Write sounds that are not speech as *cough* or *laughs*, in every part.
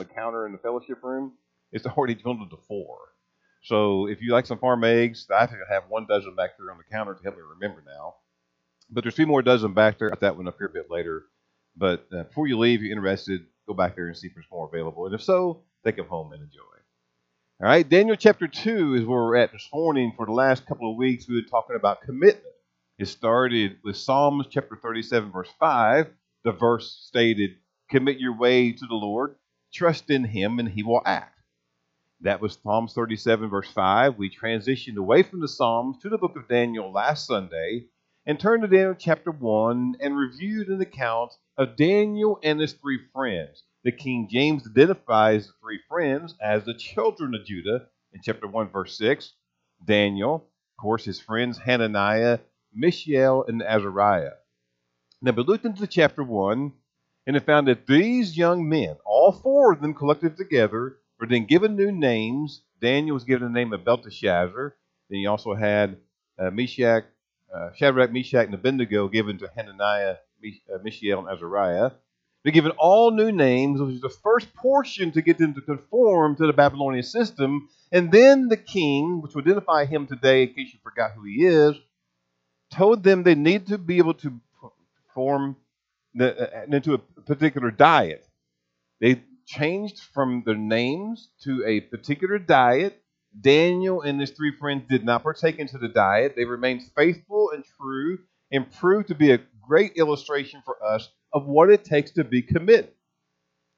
the counter in the fellowship room, it's already dwindled to four. So if you like some farm eggs, I have one dozen back there on the counter to help me remember now. But there's two more dozen back there. Got that one up here a bit later. But uh, before you leave, if you're interested, go back there and see if there's more available. And if so, take them home and enjoy. All right, Daniel chapter 2 is where we're at this morning. For the last couple of weeks, we were talking about commitment. It started with Psalms chapter 37, verse 5. The verse stated, Commit your way to the Lord, trust in him, and he will act. That was Psalms 37, verse 5. We transitioned away from the Psalms to the book of Daniel last Sunday and turned to Daniel chapter 1 and reviewed an account of Daniel and his three friends. The King James identifies the three friends as the children of Judah in chapter 1, verse 6. Daniel, of course, his friends Hananiah, Mishael, and Azariah. Now, we looked into chapter 1 and it found that these young men, all four of them collected together, were then given new names. Daniel was given the name of Belteshazzar. Then he also had uh, Meshach, uh, Shadrach, Meshach, and Abednego given to Hananiah, uh, Mishael, and Azariah. They're given all new names, which is the first portion to get them to conform to the Babylonian system. And then the king, which will identify him today, in case you forgot who he is, told them they need to be able to form the, uh, into a particular diet. They changed from their names to a particular diet. Daniel and his three friends did not partake into the diet. They remained faithful and true and proved to be a great illustration for us of what it takes to be committed.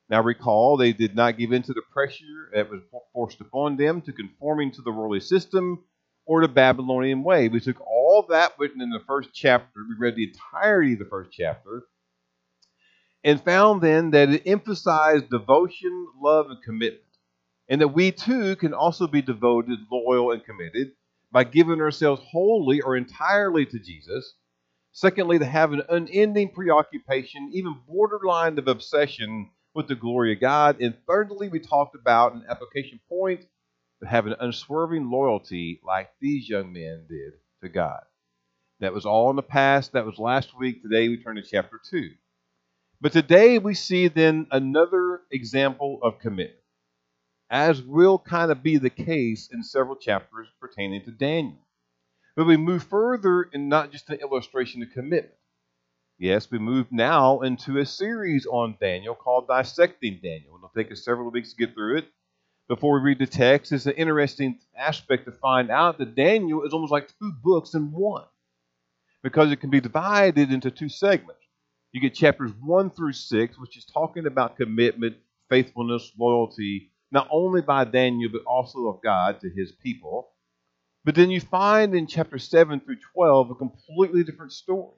Now, recall, they did not give in to the pressure that was forced upon them to conforming to the worldly system or the Babylonian way. We took all that written in the first chapter, we read the entirety of the first chapter, and found then that it emphasized devotion, love, and commitment. And that we too can also be devoted, loyal, and committed by giving ourselves wholly or entirely to Jesus. Secondly, to have an unending preoccupation, even borderline of obsession with the glory of God. And thirdly, we talked about an application point to have an unswerving loyalty like these young men did to God. That was all in the past. That was last week. Today we turn to chapter 2. But today we see then another example of commitment, as will kind of be the case in several chapters pertaining to Daniel. But we move further in not just an illustration of commitment. Yes, we move now into a series on Daniel called Dissecting Daniel. It'll take us several weeks to get through it. Before we read the text, it's an interesting aspect to find out that Daniel is almost like two books in one because it can be divided into two segments. You get chapters 1 through 6, which is talking about commitment, faithfulness, loyalty, not only by Daniel, but also of God to his people. But then you find in chapter 7 through 12 a completely different story.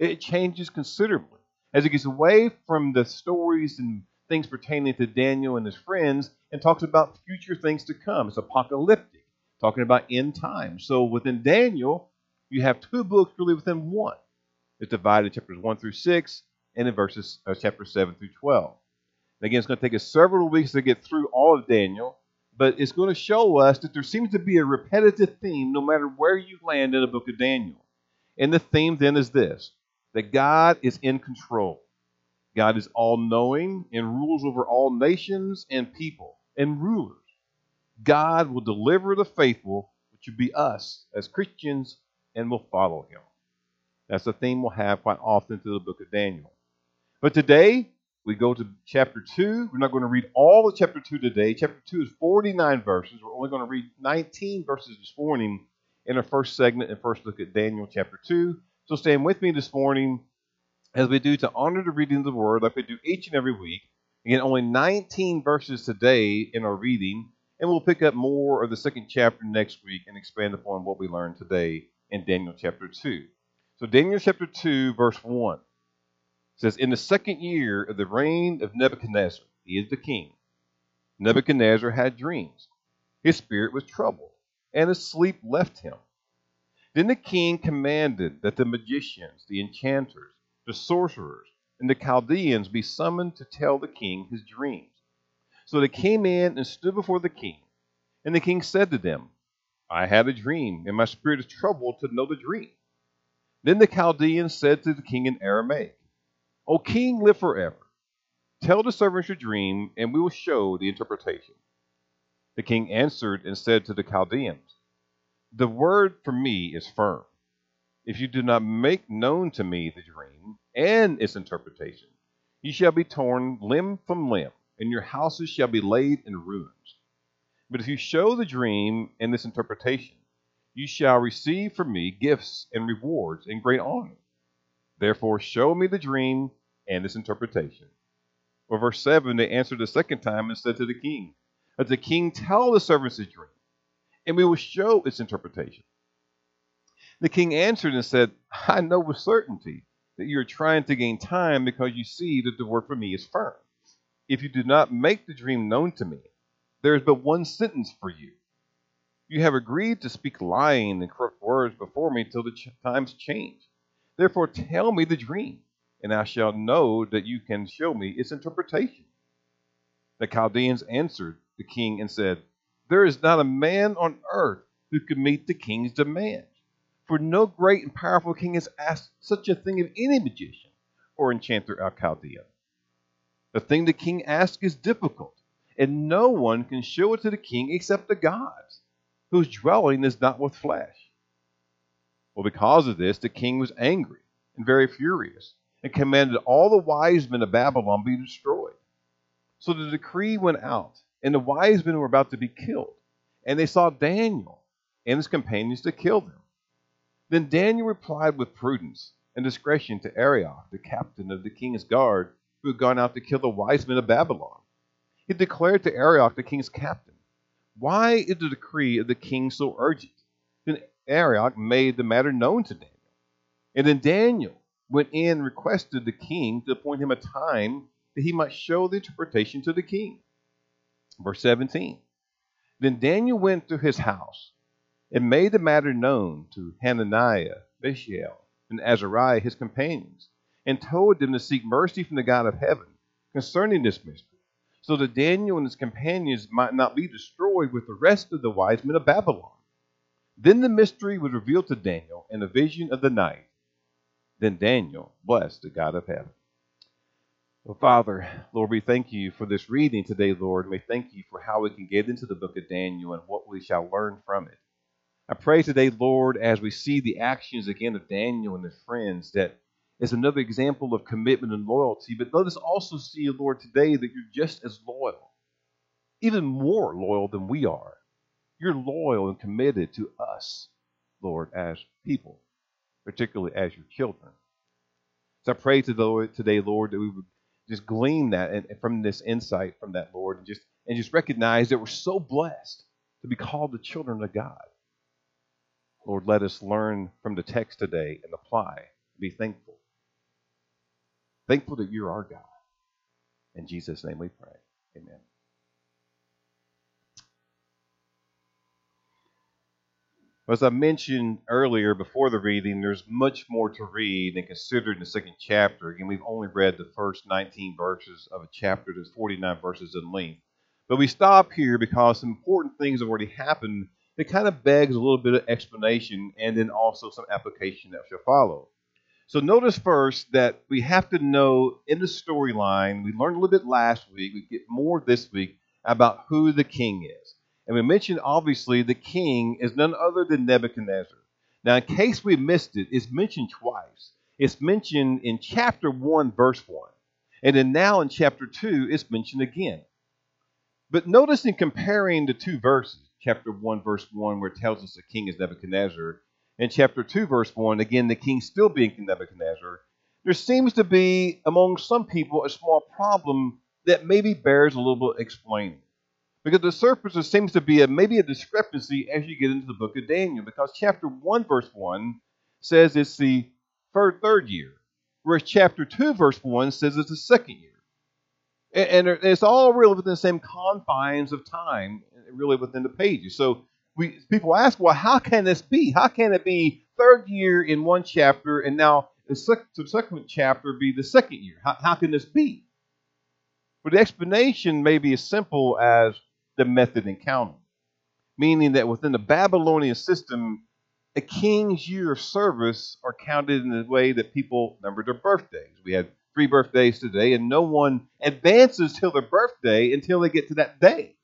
It changes considerably as it gets away from the stories and things pertaining to Daniel and his friends and talks about future things to come. It's apocalyptic, talking about end times. So within Daniel, you have two books really within one is divided in chapters 1 through 6 and in verses uh, chapter 7 through 12. And again, it's going to take us several weeks to get through all of Daniel, but it's going to show us that there seems to be a repetitive theme no matter where you land in the book of Daniel. And the theme then is this that God is in control. God is all knowing and rules over all nations and people and rulers. God will deliver the faithful, which would be us as Christians, and will follow him. That's a theme we'll have quite often through the book of Daniel. But today, we go to chapter 2. We're not going to read all of chapter 2 today. Chapter 2 is 49 verses. We're only going to read 19 verses this morning in our first segment and first look at Daniel chapter 2. So stand with me this morning as we do to honor the reading of the word like we do each and every week. Again, only 19 verses today in our reading, and we'll pick up more of the second chapter next week and expand upon what we learned today in Daniel chapter 2. So Daniel chapter 2, verse 1 says, In the second year of the reign of Nebuchadnezzar, he is the king, Nebuchadnezzar had dreams. His spirit was troubled, and his sleep left him. Then the king commanded that the magicians, the enchanters, the sorcerers, and the Chaldeans be summoned to tell the king his dreams. So they came in and stood before the king. And the king said to them, I had a dream, and my spirit is troubled to know the dream. Then the Chaldeans said to the king in Aramaic, O king, live forever. Tell the servants your dream, and we will show the interpretation. The king answered and said to the Chaldeans, The word for me is firm. If you do not make known to me the dream and its interpretation, you shall be torn limb from limb, and your houses shall be laid in ruins. But if you show the dream and its interpretation, you shall receive from me gifts and rewards and great honor. Therefore, show me the dream and its interpretation. Or verse 7, they answered the second time and said to the king, Let the king tell the servants his dream, and we will show its interpretation. The king answered and said, I know with certainty that you are trying to gain time because you see that the word for me is firm. If you do not make the dream known to me, there is but one sentence for you. You have agreed to speak lying and corrupt words before me till the ch- times change. Therefore, tell me the dream, and I shall know that you can show me its interpretation. The Chaldeans answered the king and said, There is not a man on earth who can meet the king's demand. For no great and powerful king has asked such a thing of any magician or enchanter of Chaldea. The thing the king asks is difficult, and no one can show it to the king except the gods, whose dwelling is not with flesh. Well, because of this, the king was angry and very furious, and commanded all the wise men of Babylon be destroyed. So the decree went out, and the wise men were about to be killed, and they saw Daniel and his companions to kill them. Then Daniel replied with prudence and discretion to Arioch, the captain of the king's guard, who had gone out to kill the wise men of Babylon. He declared to Arioch, the king's captain, Why is the decree of the king so urgent? Then Arioch made the matter known to Daniel. And then Daniel went in and requested the king to appoint him a time that he might show the interpretation to the king. Verse 17. Then Daniel went to his house and made the matter known to Hananiah, Mishael, and Azariah, his companions, and told them to seek mercy from the God of heaven concerning this mystery, so that Daniel and his companions might not be destroyed with the rest of the wise men of Babylon. Then the mystery was revealed to Daniel in a vision of the night. Then Daniel blessed the God of heaven. Well, Father, Lord, we thank you for this reading today, Lord, we thank you for how we can get into the book of Daniel and what we shall learn from it. I pray today, Lord, as we see the actions again of Daniel and his friends, that is another example of commitment and loyalty. But let us also see, Lord, today that you're just as loyal, even more loyal than we are. You're loyal and committed to us, Lord, as people, particularly as your children. So I pray to the, Lord today, Lord, that we would just glean that and from this insight from that, Lord, and just and just recognize that we're so blessed to be called the children of God. Lord, let us learn from the text today and apply. Be thankful. Thankful that you're our God. In Jesus' name we pray. Amen. As I mentioned earlier before the reading, there's much more to read and consider in the second chapter. Again, we've only read the first 19 verses of a chapter that's 49 verses in length. But we stop here because some important things have already happened it kind of begs a little bit of explanation and then also some application that shall follow. So notice first that we have to know in the storyline, we learned a little bit last week, we get more this week about who the king is. And we mentioned obviously the king is none other than Nebuchadnezzar. Now, in case we missed it, it's mentioned twice. It's mentioned in chapter 1, verse 1. And then now in chapter 2, it's mentioned again. But notice in comparing the two verses, chapter 1, verse 1, where it tells us the king is Nebuchadnezzar. In chapter 2, verse 1, again, the king still being Nebuchadnezzar. There seems to be, among some people, a small problem that maybe bears a little bit explaining. Because the surface there seems to be a, maybe a discrepancy as you get into the book of Daniel. Because chapter 1, verse 1 says it's the third, third year, whereas chapter 2, verse 1 says it's the second year. And, and it's all really within the same confines of time really within the pages. So we people ask, well, how can this be? How can it be third year in one chapter and now the subsequent chapter be the second year? How, how can this be? But the explanation may be as simple as the method in counting, meaning that within the Babylonian system, a king's year of service are counted in the way that people numbered their birthdays. We had three birthdays today, and no one advances till their birthday until they get to that day.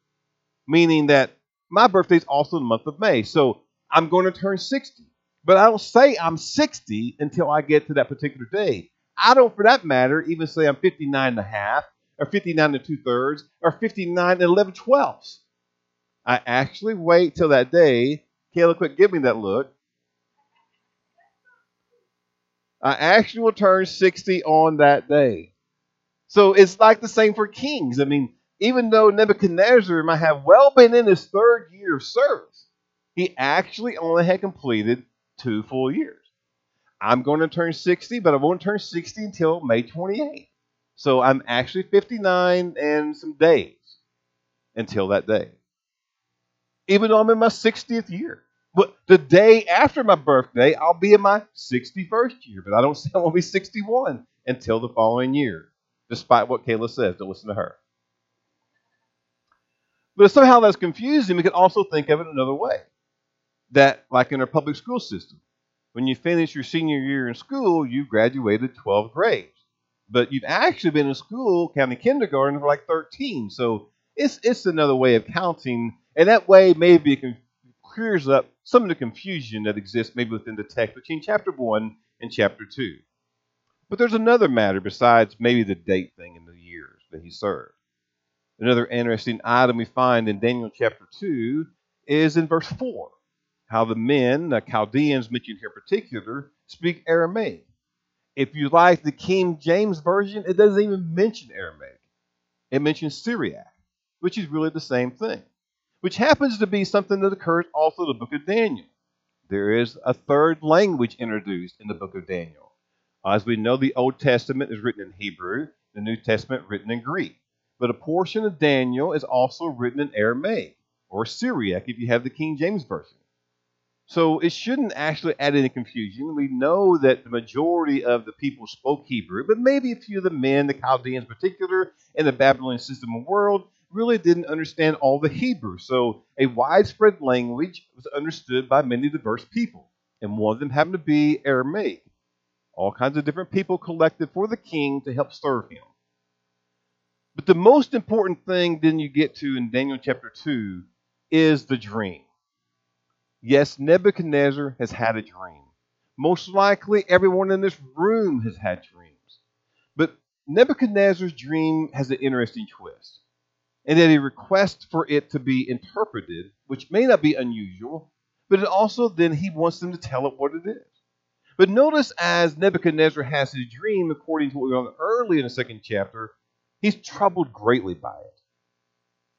Meaning that my birthday is also the month of May. So I'm going to turn 60. But I don't say I'm 60 until I get to that particular day. I don't, for that matter, even say I'm 59 and a half, or 59 and two thirds, or 59 and 11 twelfths. I actually wait till that day. Kayla, quick, give me that look. I actually will turn 60 on that day. So it's like the same for kings. I mean, even though Nebuchadnezzar might have well been in his third year of service, he actually only had completed two full years. I'm going to turn 60, but I won't turn 60 until May 28th. So I'm actually 59 and some days until that day. Even though I'm in my 60th year. But the day after my birthday, I'll be in my 61st year. But I don't *laughs* say I will be 61 until the following year, despite what Kayla says. Don't listen to her. But if somehow that's confusing, we can also think of it another way. That, like in our public school system, when you finish your senior year in school, you've graduated 12 grades. But you've actually been in school, county kindergarten, for like 13. So it's, it's another way of counting. And that way, maybe it clears up some of the confusion that exists maybe within the text between chapter 1 and chapter 2. But there's another matter besides maybe the date thing and the years that he served. Another interesting item we find in Daniel chapter 2 is in verse 4, how the men, the Chaldeans mentioned here in particular, speak Aramaic. If you like the King James Version, it doesn't even mention Aramaic. It mentions Syriac, which is really the same thing, which happens to be something that occurs also in the book of Daniel. There is a third language introduced in the book of Daniel. As we know, the Old Testament is written in Hebrew, the New Testament written in Greek but a portion of Daniel is also written in Aramaic or Syriac if you have the King James Version. So it shouldn't actually add any confusion. We know that the majority of the people spoke Hebrew, but maybe a few of the men, the Chaldeans in particular, in the Babylonian system of world, really didn't understand all the Hebrew. So a widespread language was understood by many diverse people, and one of them happened to be Aramaic. All kinds of different people collected for the king to help serve him. But the most important thing then you get to in Daniel chapter 2 is the dream. Yes, Nebuchadnezzar has had a dream. Most likely everyone in this room has had dreams. But Nebuchadnezzar's dream has an interesting twist. And that he requests for it to be interpreted, which may not be unusual, but it also then he wants them to tell it what it is. But notice as Nebuchadnezzar has his dream, according to what we learned early in the second chapter, he's troubled greatly by it.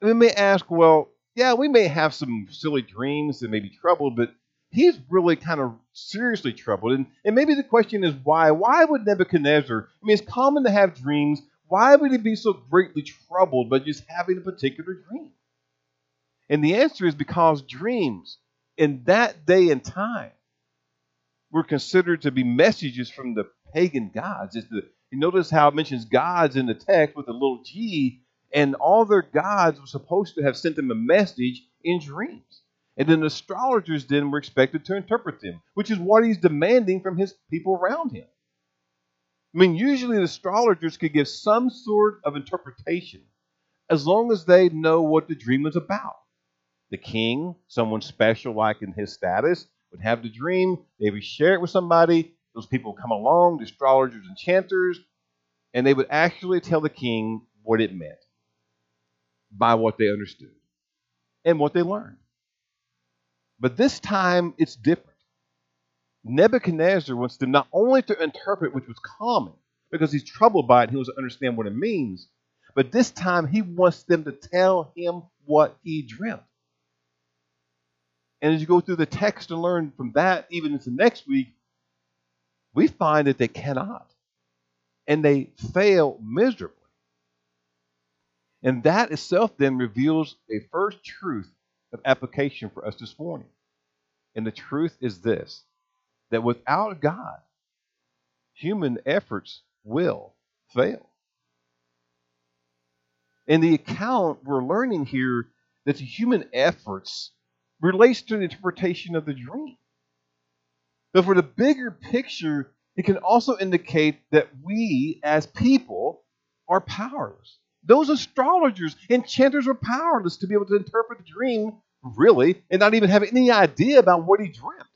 And we may ask, well, yeah, we may have some silly dreams and maybe troubled, but he's really kind of seriously troubled. And, and maybe the question is why? Why would Nebuchadnezzar, I mean, it's common to have dreams. Why would he be so greatly troubled by just having a particular dream? And the answer is because dreams in that day and time were considered to be messages from the pagan gods. It's the notice how it mentions gods in the text with a little g, and all their gods were supposed to have sent them a message in dreams. And then astrologers then were expected to interpret them, which is what he's demanding from his people around him. I mean, usually the astrologers could give some sort of interpretation as long as they know what the dream is about. The king, someone special like in his status, would have the dream, would share it with somebody, those people would come along, the astrologers and chanters, and they would actually tell the king what it meant by what they understood and what they learned. But this time it's different. Nebuchadnezzar wants them not only to interpret which was common, because he's troubled by it, he wants to understand what it means, but this time he wants them to tell him what he dreamt. And as you go through the text and learn from that, even into next week, we find that they cannot. And they fail miserably. And that itself then reveals a first truth of application for us this morning. And the truth is this that without God, human efforts will fail. In the account, we're learning here that the human efforts relates to the interpretation of the dream. But for the bigger picture, it can also indicate that we as people are powerless. Those astrologers, enchanters were powerless to be able to interpret the dream, really, and not even have any idea about what he dreamt.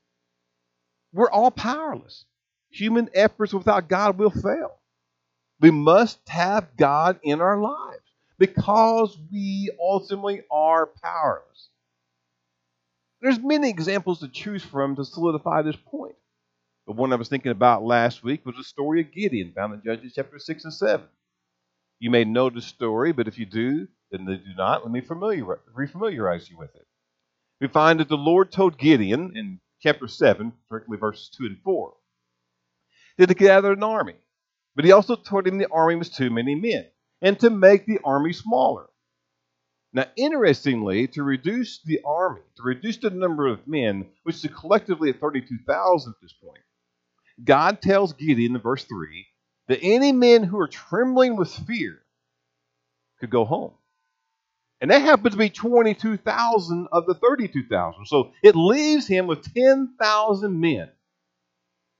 We're all powerless. Human efforts without God will fail. We must have God in our lives because we ultimately are powerless. There's many examples to choose from to solidify this point. The one I was thinking about last week was the story of Gideon, found in Judges chapter 6 and 7. You may know the story, but if you do, then they do not, let me familiar, refamiliarize you with it. We find that the Lord told Gideon in chapter 7, particularly verses 2 and 4, that to gather an army. But he also told him the army was too many men, and to make the army smaller. Now, interestingly, to reduce the army, to reduce the number of men, which is collectively at 32,000 at this point, God tells Gideon in verse 3 that any men who are trembling with fear could go home. And that happens to be 22,000 of the 32,000. So it leaves him with 10,000 men.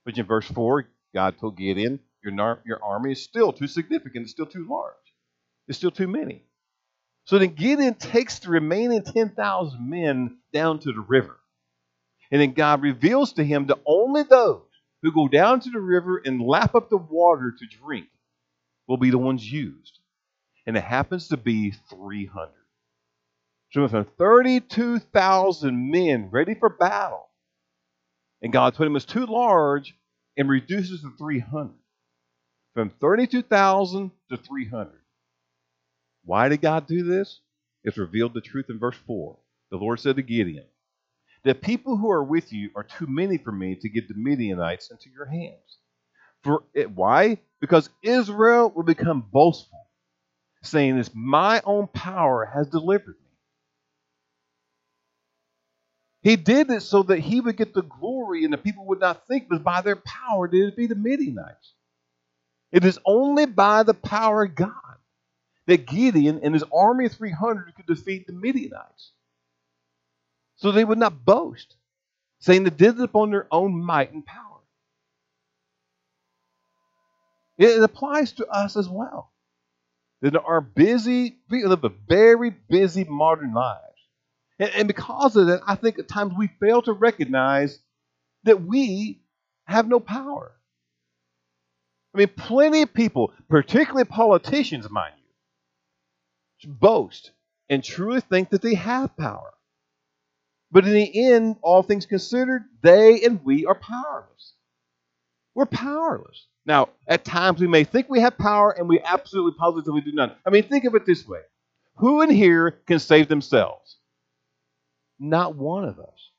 Which in verse 4, God told Gideon, your, your army is still too significant, it's still too large, it's still too many. So then Gideon takes the remaining 10,000 men down to the river. And then God reveals to him that only those who go down to the river and lap up the water to drink will be the ones used. And it happens to be 300. So from 32,000 men ready for battle. And God told him it's too large and reduces to 300. From 32,000 to 300. Why did God do this? It's revealed the truth in verse 4. The Lord said to Gideon, The people who are with you are too many for me to give the Midianites into your hands. For it, why? Because Israel will become boastful, saying, This my own power has delivered me. He did it so that he would get the glory and the people would not think was by their power did it be the Midianites. It is only by the power of God that Gideon and his army of 300 could defeat the Midianites. So they would not boast, saying they did it upon their own might and power. It applies to us as well. That our busy, we live a very busy modern lives. And, and because of that, I think at times we fail to recognize that we have no power. I mean, plenty of people, particularly politicians, mind you, boast and truly think that they have power. But in the end, all things considered, they and we are powerless. We're powerless. Now, at times we may think we have power and we absolutely positively do not. I mean, think of it this way Who in here can save themselves? Not one of us.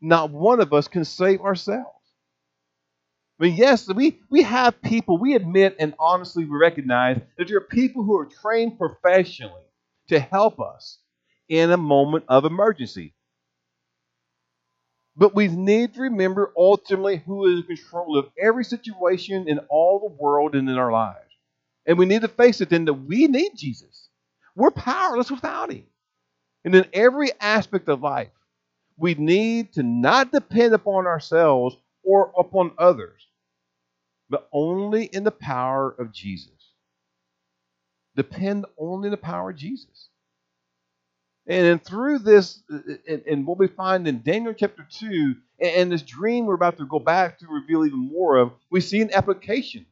Not one of us can save ourselves. I mean, yes, we, we have people, we admit and honestly we recognize that there are people who are trained professionally to help us in a moment of emergency. But we need to remember ultimately who is in control of every situation in all the world and in our lives. And we need to face it then that we need Jesus. We're powerless without him. And in every aspect of life, we need to not depend upon ourselves or upon others, but only in the power of Jesus. Depend only in the power of Jesus. And through this, uh, and what we find in Daniel chapter 2, and this dream we're about to go back to reveal even more of, we see an application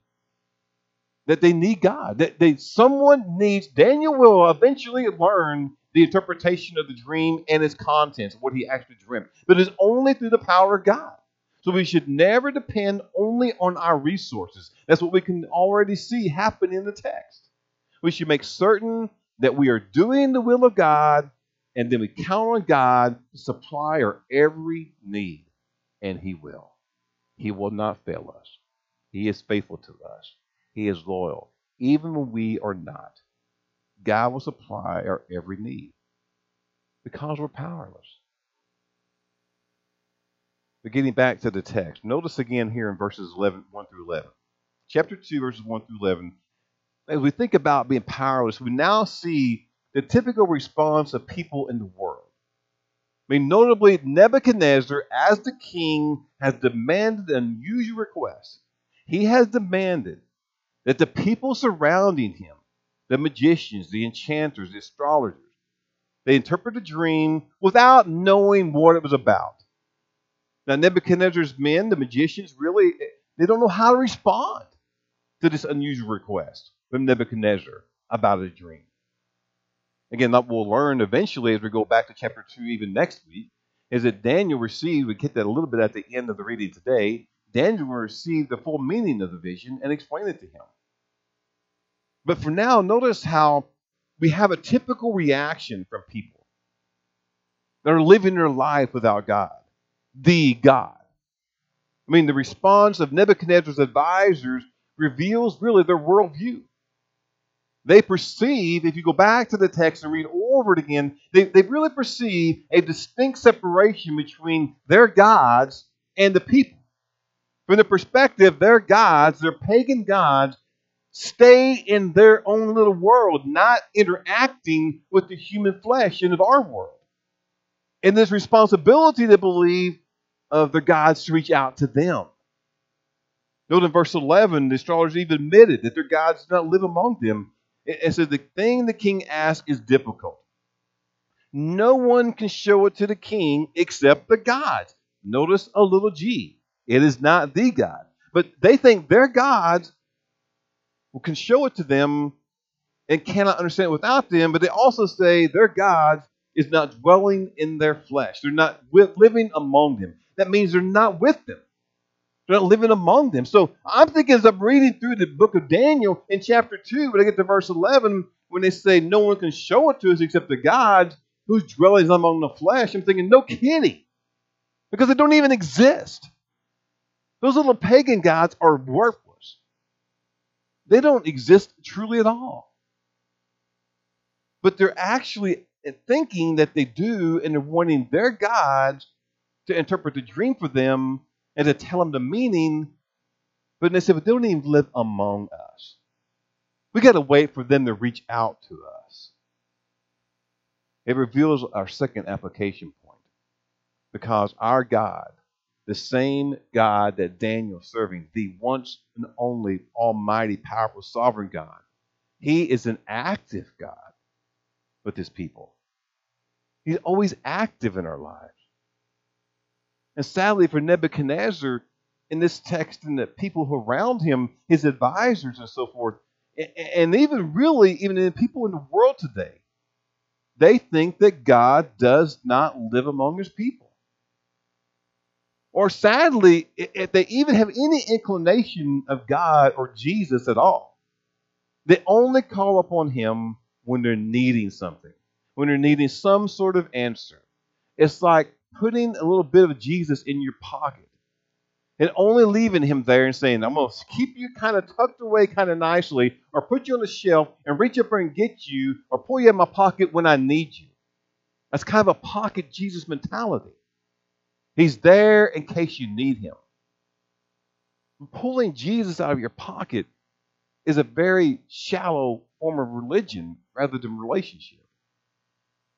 that they need God. That they someone needs, Daniel will eventually learn the interpretation of the dream and its contents, what he actually dreamt. But it's only through the power of God. So we should never depend only on our resources. That's what we can already see happen in the text. We should make certain that we are doing the will of God and then we count on God to supply our every need. And He will. He will not fail us. He is faithful to us. He is loyal, even when we are not. God will supply our every need because we're powerless. But getting back to the text, notice again here in verses 11, 1 through 11. Chapter 2, verses 1 through 11. As we think about being powerless, we now see the typical response of people in the world. I mean, notably, Nebuchadnezzar, as the king, has demanded an unusual request. he has demanded that the people surrounding him, the magicians, the enchanters, the astrologers, they interpret a dream without knowing what it was about. Now, Nebuchadnezzar's men, the magicians, really they don't know how to respond to this unusual request from Nebuchadnezzar about a dream. Again, that we'll learn eventually as we go back to chapter 2, even next week, is that Daniel received, we get that a little bit at the end of the reading today, Daniel received the full meaning of the vision and explained it to him. But for now, notice how we have a typical reaction from people that are living their life without God, the God. I mean, the response of Nebuchadnezzar's advisors reveals really their worldview. They perceive, if you go back to the text and read over it again, they, they really perceive a distinct separation between their gods and the people. From the perspective, their gods, their pagan gods, stay in their own little world, not interacting with the human flesh and in our world. And this responsibility to believe of their gods to reach out to them. Note in verse 11, the astrologers even admitted that their gods did not live among them. It says the thing the king asks is difficult. No one can show it to the king except the gods. Notice a little g. It is not the God. But they think their gods can show it to them and cannot understand it without them, but they also say their God is not dwelling in their flesh. They're not living among them. That means they're not with them. They're not living among them. So I'm thinking as I'm reading through the book of Daniel in chapter 2, when I get to verse 11, when they say no one can show it to us except the God who's dwelling among the flesh, I'm thinking, no kidding. Because they don't even exist. Those little pagan gods are worthless. They don't exist truly at all. But they're actually thinking that they do, and they're wanting their gods to interpret the dream for them and to tell them the meaning. But they said, but they don't even live among us. We got to wait for them to reach out to us. It reveals our second application point because our God the same God that Daniel serving, the once and only almighty, powerful, sovereign God. He is an active God with his people. He's always active in our lives. And sadly for Nebuchadnezzar, in this text and the people around him, his advisors and so forth, and even really, even in people in the world today, they think that God does not live among his people. Or sadly, if they even have any inclination of God or Jesus at all, they only call upon Him when they're needing something, when they're needing some sort of answer. It's like putting a little bit of Jesus in your pocket and only leaving Him there and saying, I'm going to keep you kind of tucked away kind of nicely, or put you on the shelf and reach up and get you, or pull you in my pocket when I need you. That's kind of a pocket Jesus mentality. He's there in case you need him. Pulling Jesus out of your pocket is a very shallow form of religion rather than relationship.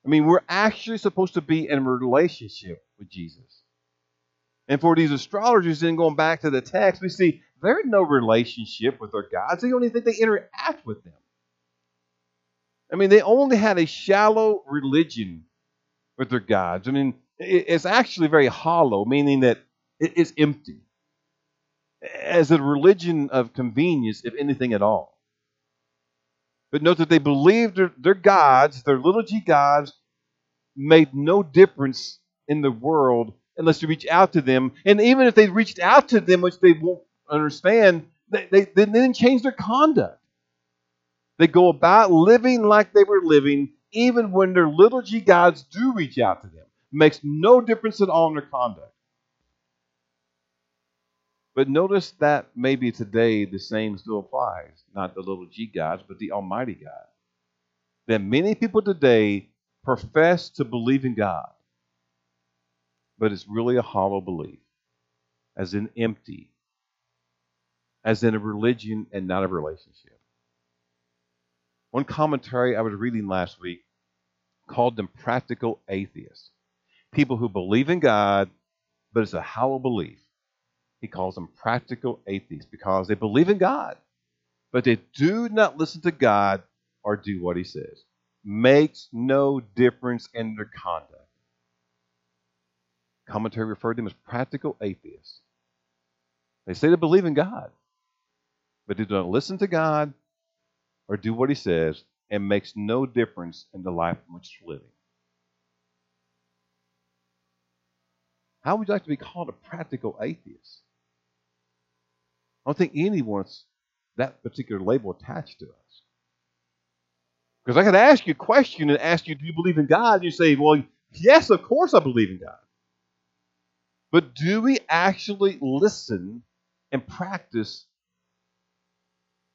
I mean, we're actually supposed to be in relationship with Jesus. And for these astrologers, then going back to the text, we see there's no relationship with their gods. They don't even think they interact with them. I mean, they only had a shallow religion with their gods. I mean, it's actually very hollow, meaning that it's empty. As a religion of convenience, if anything at all. But note that they believed their, their gods, their little g gods, made no difference in the world unless you reach out to them. And even if they reached out to them, which they won't understand, they, they, they didn't change their conduct. They go about living like they were living, even when their little g gods do reach out to them makes no difference at all in their conduct. But notice that maybe today the same still applies. Not the little g gods, but the Almighty God. That many people today profess to believe in God, but it's really a hollow belief, as in empty, as in a religion and not a relationship. One commentary I was reading last week called them practical atheists people who believe in God, but it's a hollow belief. He calls them practical atheists because they believe in God, but they do not listen to God or do what He says. Makes no difference in their conduct. Commentary referred to them as practical atheists. They say they believe in God, but they do not listen to God or do what He says, and makes no difference in the life in which they're living. How would you like to be called a practical atheist? I don't think anyone wants that particular label attached to us. Because I could ask you a question and ask you, do you believe in God? And you say, well, yes, of course I believe in God. But do we actually listen and practice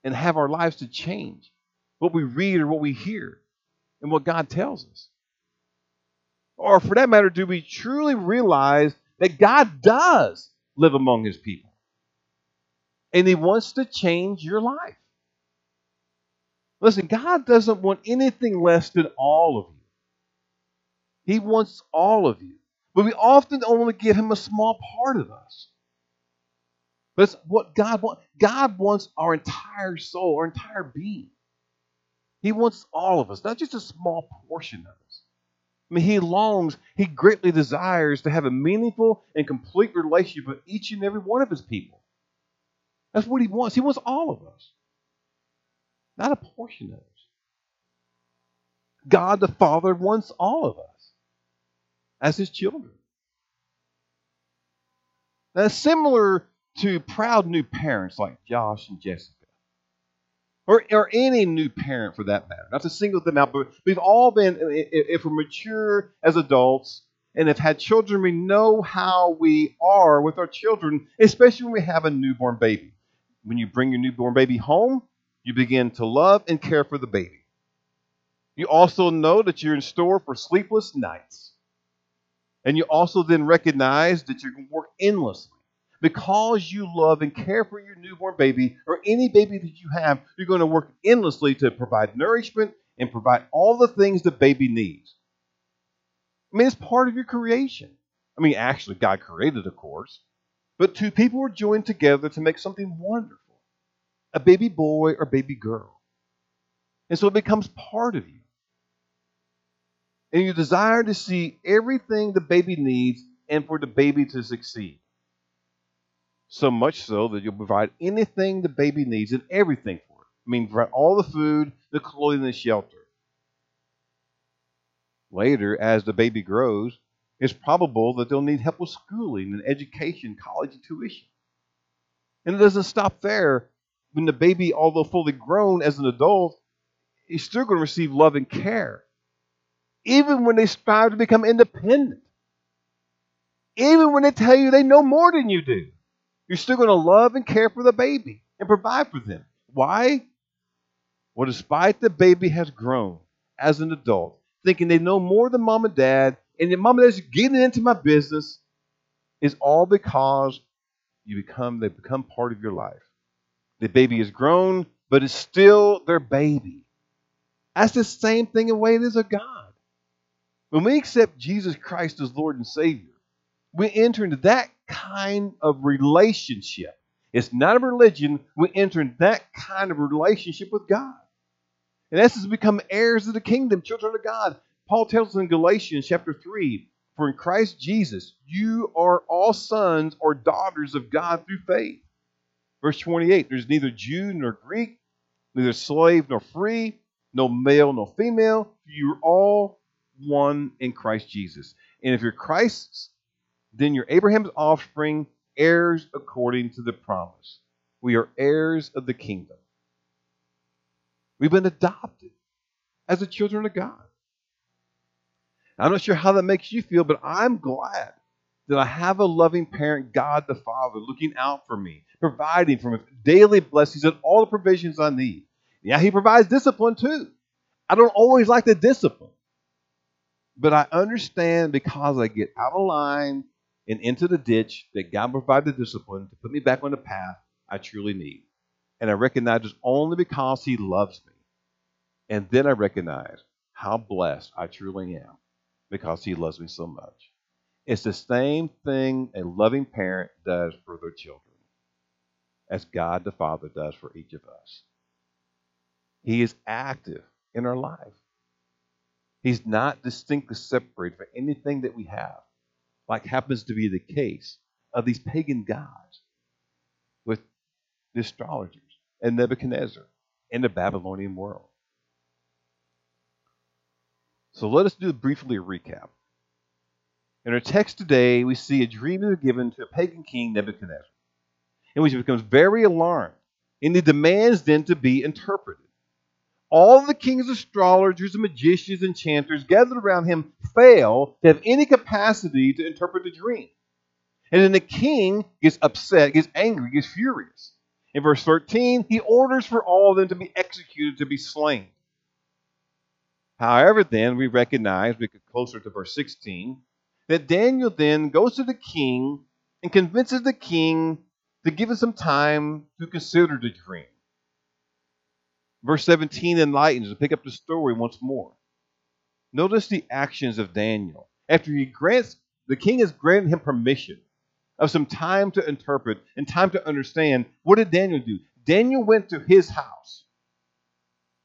and have our lives to change? What we read or what we hear and what God tells us? Or for that matter, do we truly realize that God does live among his people? And he wants to change your life. Listen, God doesn't want anything less than all of you. He wants all of you. But we often only give him a small part of us. But it's what God wants. God wants our entire soul, our entire being. He wants all of us, not just a small portion of us. I mean, he longs, he greatly desires to have a meaningful and complete relationship with each and every one of his people. That's what he wants. He wants all of us, not a portion of us. God the Father wants all of us as his children. Now, similar to proud new parents like Josh and Jessica, or, or any new parent for that matter, not to single them out, but we've all been, if we're mature as adults and have had children, we know how we are with our children, especially when we have a newborn baby. When you bring your newborn baby home, you begin to love and care for the baby. You also know that you're in store for sleepless nights. And you also then recognize that you're going to work endlessly. Because you love and care for your newborn baby or any baby that you have, you're going to work endlessly to provide nourishment and provide all the things the baby needs. I mean, it's part of your creation. I mean, actually, God created, of course, but two people were joined together to make something wonderful a baby boy or baby girl. And so it becomes part of you. And you desire to see everything the baby needs and for the baby to succeed. So much so that you'll provide anything the baby needs and everything for it. I mean, provide all the food, the clothing, the shelter. Later, as the baby grows, it's probable that they'll need help with schooling and education, college tuition. And it doesn't stop there. When the baby, although fully grown as an adult, is still going to receive love and care. Even when they strive to become independent. Even when they tell you they know more than you do. You're still going to love and care for the baby and provide for them. Why? Well, despite the baby has grown as an adult, thinking they know more than mom and dad, and your mom and dad's getting into my business is all because you become they become part of your life. The baby is grown, but it's still their baby. That's the same thing in way it is of God. When we accept Jesus Christ as Lord and Savior, we enter into that kind of relationship. It's not a religion. We enter into that kind of relationship with God. In essence, become heirs of the kingdom, children of God. Paul tells us in Galatians chapter 3 For in Christ Jesus, you are all sons or daughters of God through faith. Verse 28 There's neither Jew nor Greek, neither slave nor free, no male nor female. You're all one in Christ Jesus. And if you're Christ's, then you're Abraham's offspring, heirs according to the promise. We are heirs of the kingdom. We've been adopted as the children of God. I'm not sure how that makes you feel, but I'm glad that I have a loving parent, God the Father, looking out for me, providing for me daily blessings and all the provisions I need. Yeah, He provides discipline too. I don't always like the discipline, but I understand because I get out of line and into the ditch that God provided the discipline to put me back on the path I truly need. And I recognize it's only because He loves me. And then I recognize how blessed I truly am because He loves me so much. It's the same thing a loving parent does for their children, as God the Father does for each of us. He is active in our life. He's not distinctly separated from anything that we have, like happens to be the case of these pagan gods with the astrologers and Nebuchadnezzar in the Babylonian world. So let us do briefly a recap. In our text today, we see a dream is given to a pagan king, Nebuchadnezzar, in which he becomes very alarmed, and he demands then to be interpreted. All the king's astrologers magicians and enchanters gathered around him fail to have any capacity to interpret the dream. And then the king gets upset, gets angry, gets furious. In verse 13, he orders for all of them to be executed, to be slain. However, then, we recognize, we get closer to verse 16, that Daniel then goes to the king and convinces the king to give him some time to consider the dream. Verse 17 enlightens and pick up the story once more. Notice the actions of Daniel. After he grants, the king has granted him permission of some time to interpret and time to understand. What did Daniel do? Daniel went to his house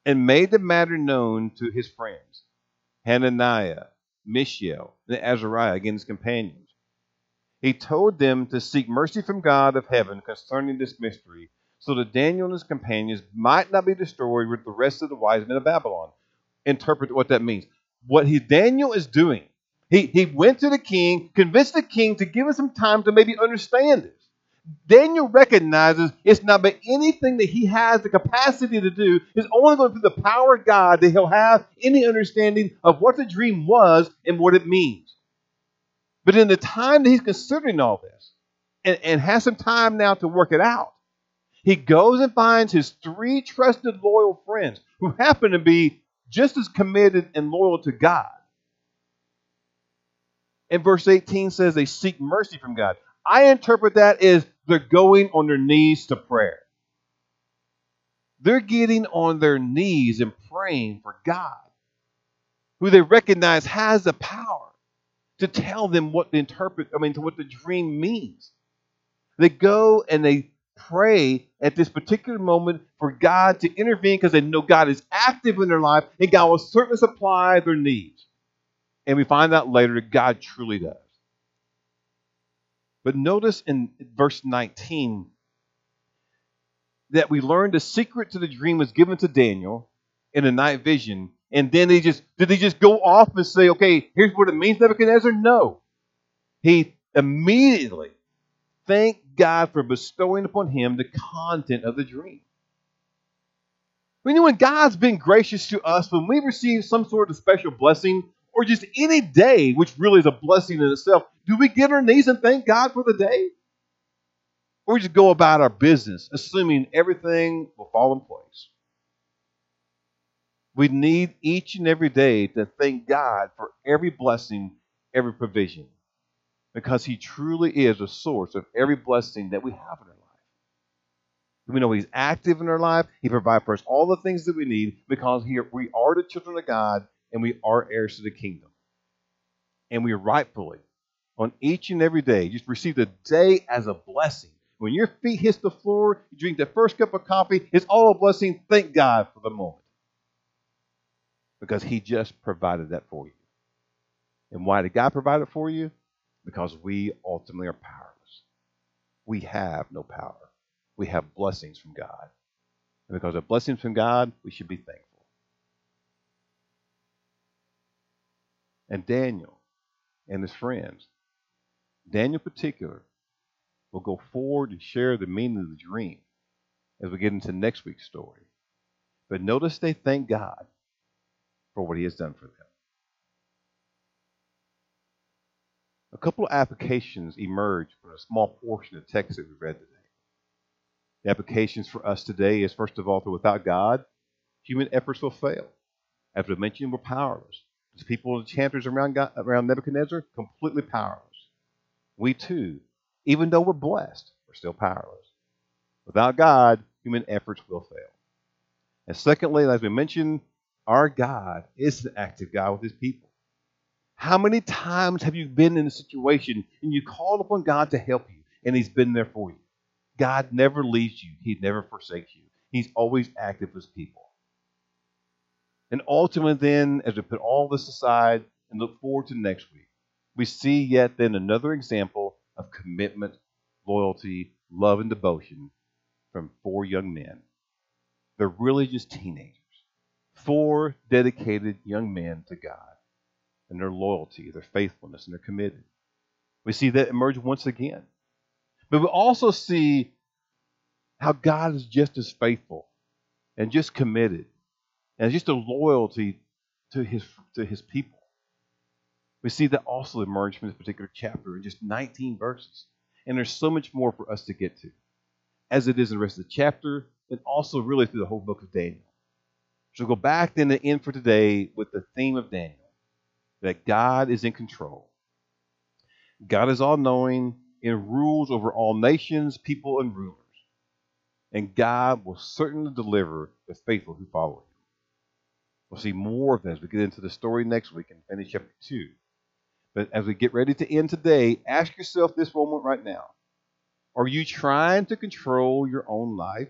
and made the matter known to his friends, Hananiah, Mishael, and Azariah, again his companions. He told them to seek mercy from God of heaven concerning this mystery, so that Daniel and his companions might not be destroyed with the rest of the wise men of Babylon. Interpret what that means. What he, Daniel is doing, he, he went to the king, convinced the king to give him some time to maybe understand this. Daniel recognizes it's not by anything that he has the capacity to do. It's only going through the power of God that he'll have any understanding of what the dream was and what it means. But in the time that he's considering all this and, and has some time now to work it out, he goes and finds his three trusted, loyal friends who happen to be just as committed and loyal to God. And verse 18 says they seek mercy from God. I interpret that as they're going on their knees to prayer. They're getting on their knees and praying for God, who they recognize has the power to tell them what the interpret, I mean, to what the dream means. They go and they pray at this particular moment for God to intervene because they know God is active in their life and God will certainly supply their needs. And we find out later that God truly does. But notice in verse 19 that we learned the secret to the dream was given to Daniel in a night vision. And then they just did he just go off and say, okay, here's what it means, Nebuchadnezzar? No. He immediately thanked God for bestowing upon him the content of the dream. I mean, when God's been gracious to us, when we receive some sort of special blessing, or just any day, which really is a blessing in itself, do we get on our knees and thank God for the day? Or we just go about our business, assuming everything will fall in place? We need each and every day to thank God for every blessing, every provision, because He truly is a source of every blessing that we have in our life. We know He's active in our life. He provides for us all the things that we need because we are the children of God and we are heirs to the kingdom. And we rightfully, on each and every day, just receive the day as a blessing. When your feet hit the floor, you drink the first cup of coffee, it's all a blessing. Thank God for the moment. Because He just provided that for you. And why did God provide it for you? Because we ultimately are powerless. We have no power. We have blessings from God. And because of blessings from God, we should be thankful. And Daniel and his friends. Daniel, in particular, will go forward and share the meaning of the dream as we get into next week's story. But notice they thank God for what he has done for them. A couple of applications emerge from a small portion of text that we read today. The applications for us today is first of all, that without God, human efforts will fail. As we mentioned, we're powerless. The people, the enchanters around, God, around Nebuchadnezzar, completely powerless. We too, even though we're blessed, we're still powerless. Without God, human efforts will fail. And secondly, as we mentioned, our God is an active God with his people. How many times have you been in a situation and you called upon God to help you and He's been there for you? God never leaves you, He never forsakes you. He's always active with people. And ultimately, then, as we put all this aside and look forward to next week, we see yet then another example of commitment, loyalty, love, and devotion from four young men. They're really just teenagers. Four dedicated young men to God and their loyalty, their faithfulness, and their commitment. We see that emerge once again. But we also see how God is just as faithful and just committed and just a loyalty to his to his people. We see that also emerge from this particular chapter in just 19 verses. And there's so much more for us to get to, as it is in the rest of the chapter, and also really through the whole book of Daniel. So go back then to end for today with the theme of Daniel that God is in control. God is all knowing and rules over all nations, people, and rulers. And God will certainly deliver the faithful who follow him. We'll see more of this as we get into the story next week and finish chapter 2. But as we get ready to end today, ask yourself this moment right now. Are you trying to control your own life,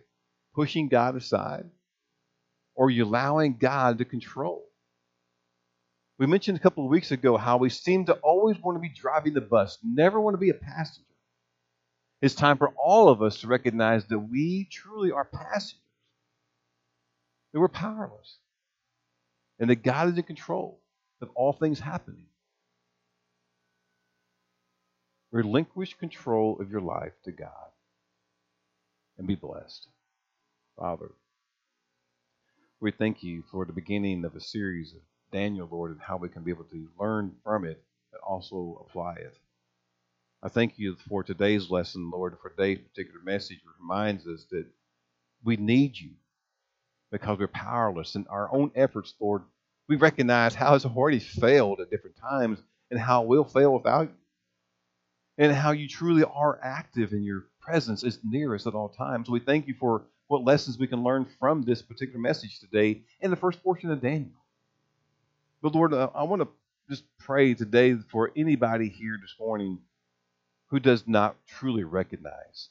pushing God aside? Or are you allowing God to control? We mentioned a couple of weeks ago how we seem to always want to be driving the bus, never want to be a passenger. It's time for all of us to recognize that we truly are passengers, that we're powerless, and that God is in control of all things happening. Relinquish control of your life to God and be blessed. Father, we thank you for the beginning of a series of Daniel, Lord, and how we can be able to learn from it and also apply it. I thank you for today's lesson, Lord, for today's particular message reminds us that we need you because we're powerless in our own efforts, Lord. We recognize how it's already failed at different times and how we'll fail without you. And how you truly are active in your presence is near us at all times. We thank you for what lessons we can learn from this particular message today in the first portion of Daniel. But Lord, uh, I want to just pray today for anybody here this morning who does not truly recognize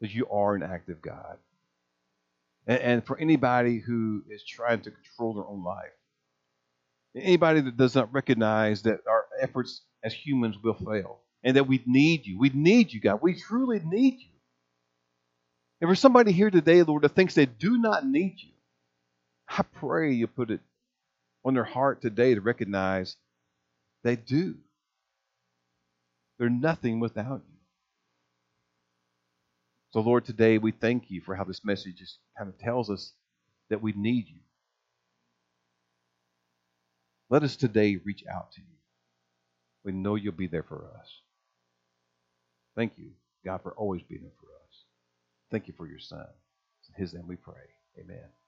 that you are an active God. And, and for anybody who is trying to control their own life, anybody that does not recognize that our efforts as humans will fail and that we need you. We need you, God. We truly need you. And for somebody here today, Lord, that thinks they do not need you, I pray you put it on their heart today to recognize they do. They're nothing without you. So, Lord, today we thank you for how this message just kind of tells us that we need you. Let us today reach out to you. We know you'll be there for us. Thank you, God, for always being there for us. Thank you for your Son. In his name we pray. Amen.